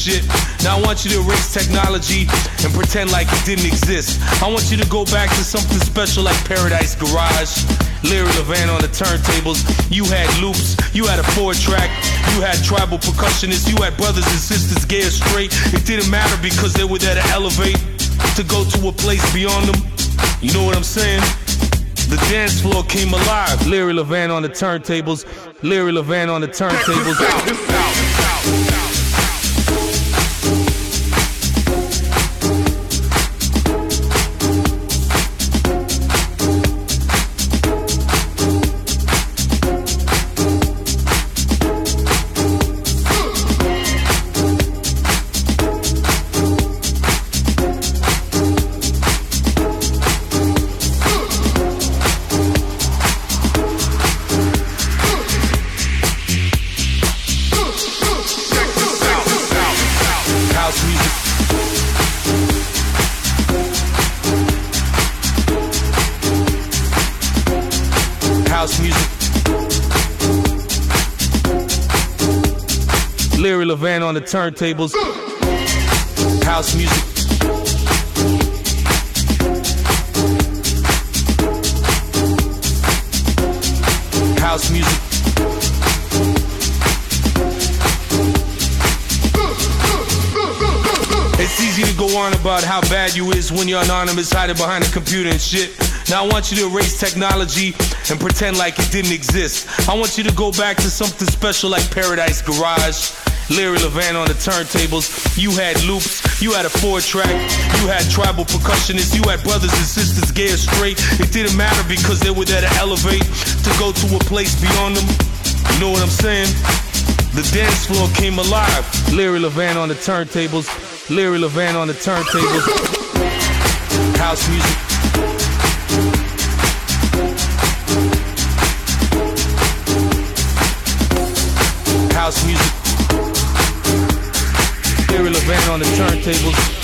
shit. Now I want you to erase technology and pretend like it didn't exist. I want you to go back to something special like Paradise Garage. Larry Levan on the turntables. You had loops, you had a four track, you had tribal percussionists, you had brothers and sisters gay or straight. It didn't matter because they were there to elevate, to go to a place beyond them. You know what I'm saying? The dance floor came alive. Larry Levan on the turntables. Larry Levan on the turntables. turntables. House music. House music. It's easy to go on about how bad you is when you're anonymous, hiding behind a computer and shit. Now I want you to erase technology and pretend like it didn't exist. I want you to go back to something special like Paradise Garage. Larry Levan on the turntables. You had loops, you had a four track, you had tribal percussionists, you had brothers and sisters gay straight. It didn't matter because they were there to elevate, to go to a place beyond them. You know what I'm saying? The dance floor came alive. Larry Levan on the turntables. Larry Levan on the turntables. House music. On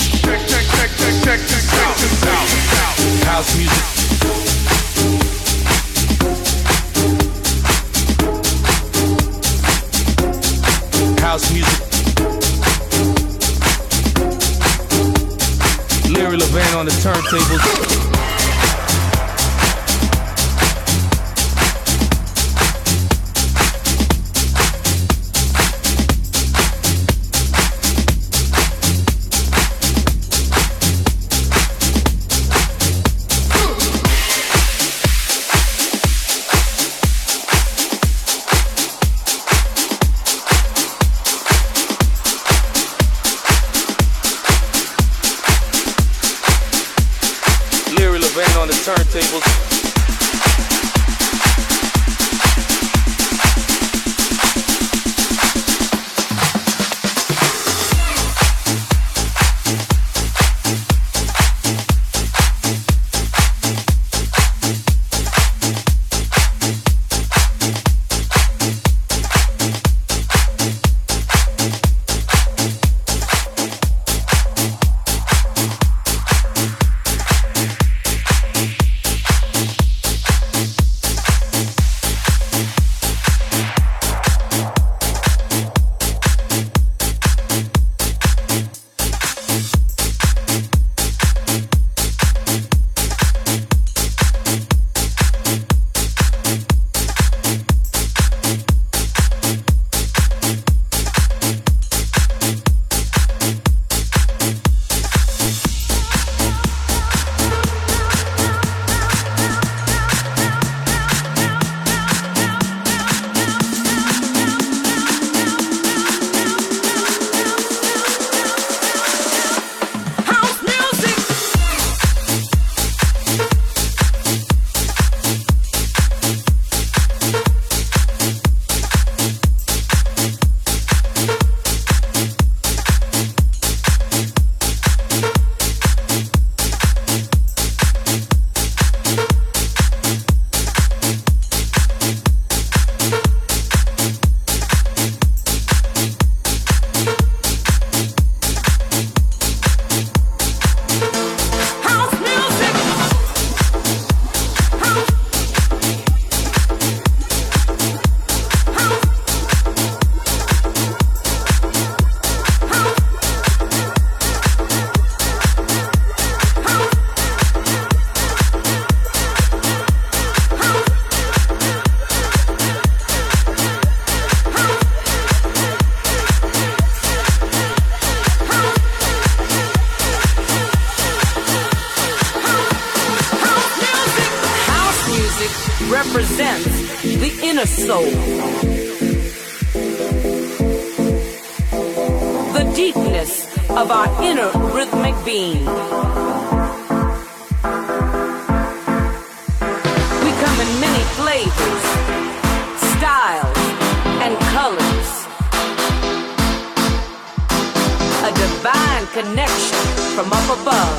connection from up above.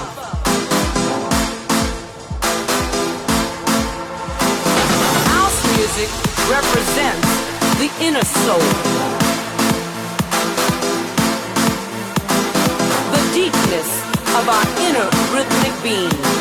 House music represents the inner soul, the deepness of our inner rhythmic being.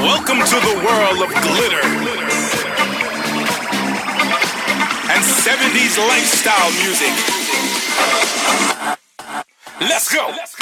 Welcome to the world of glitter and 70s lifestyle music. Let's go.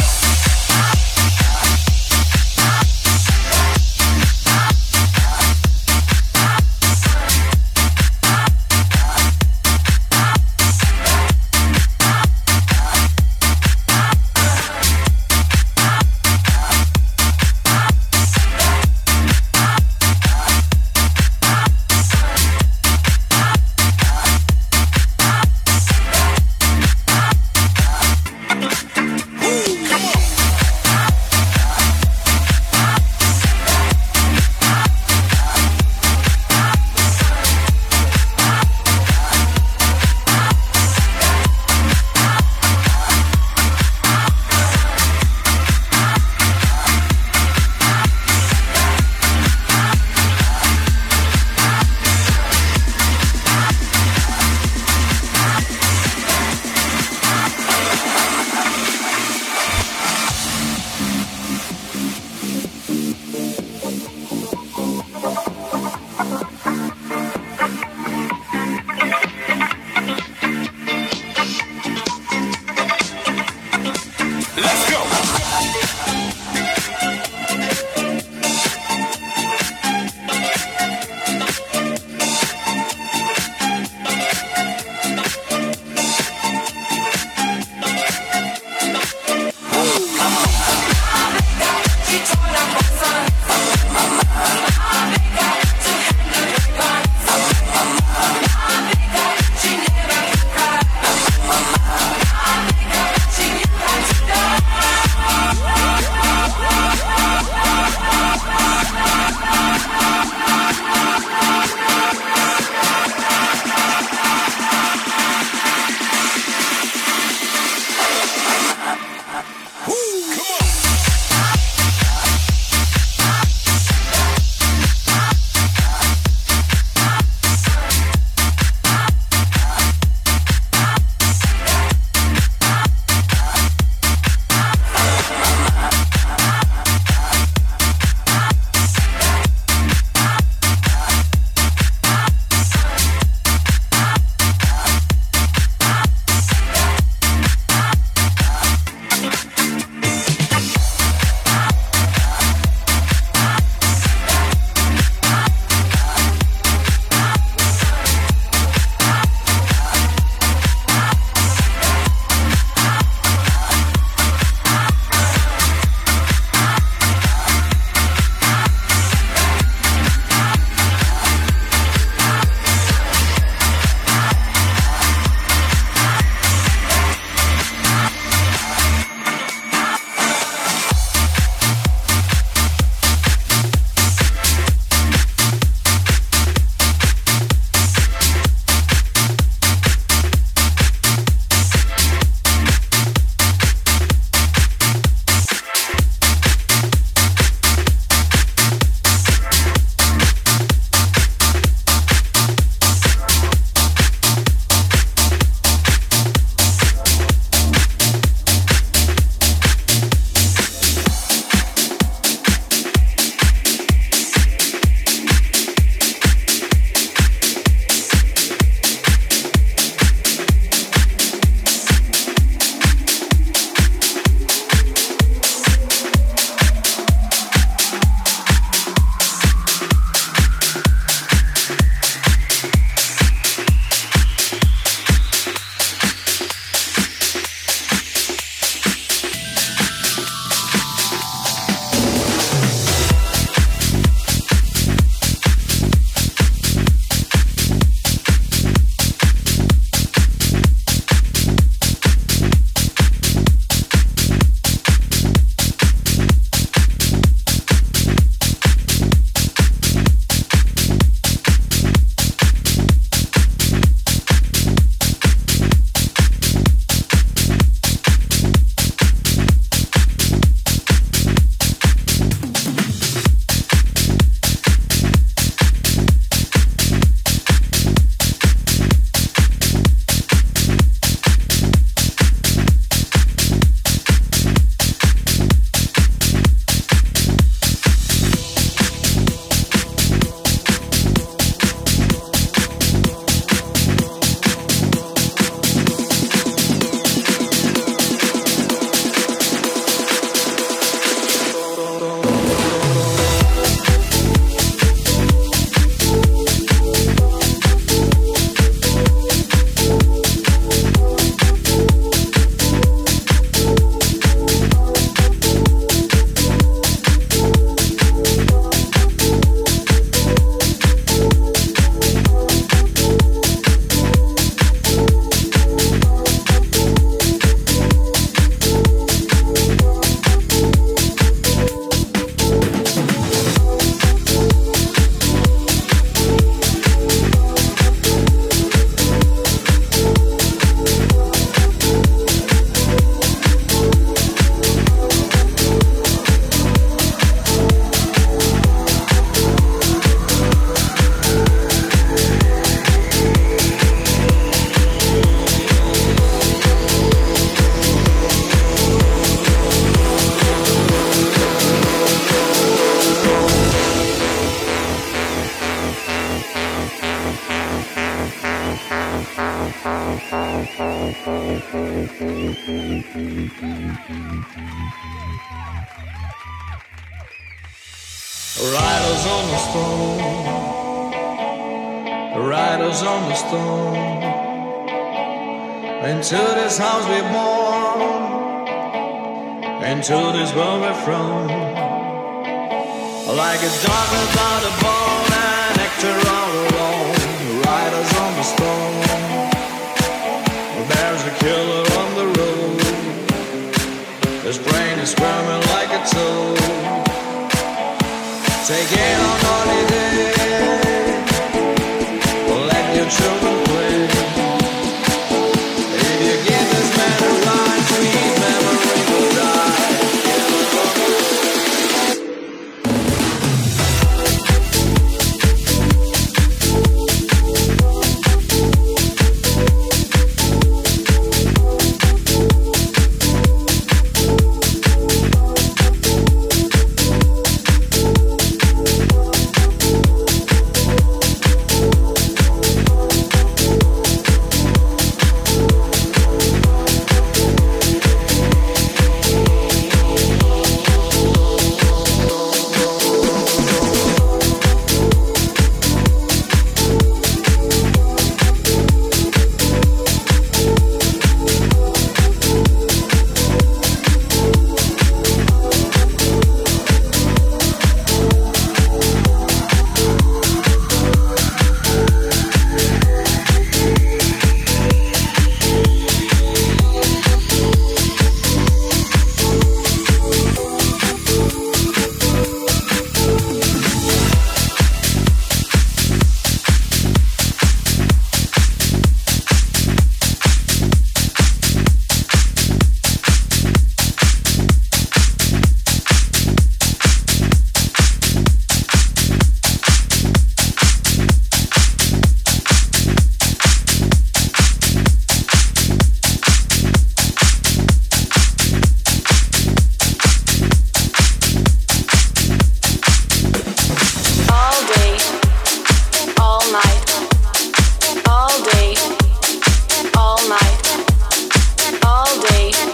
Day,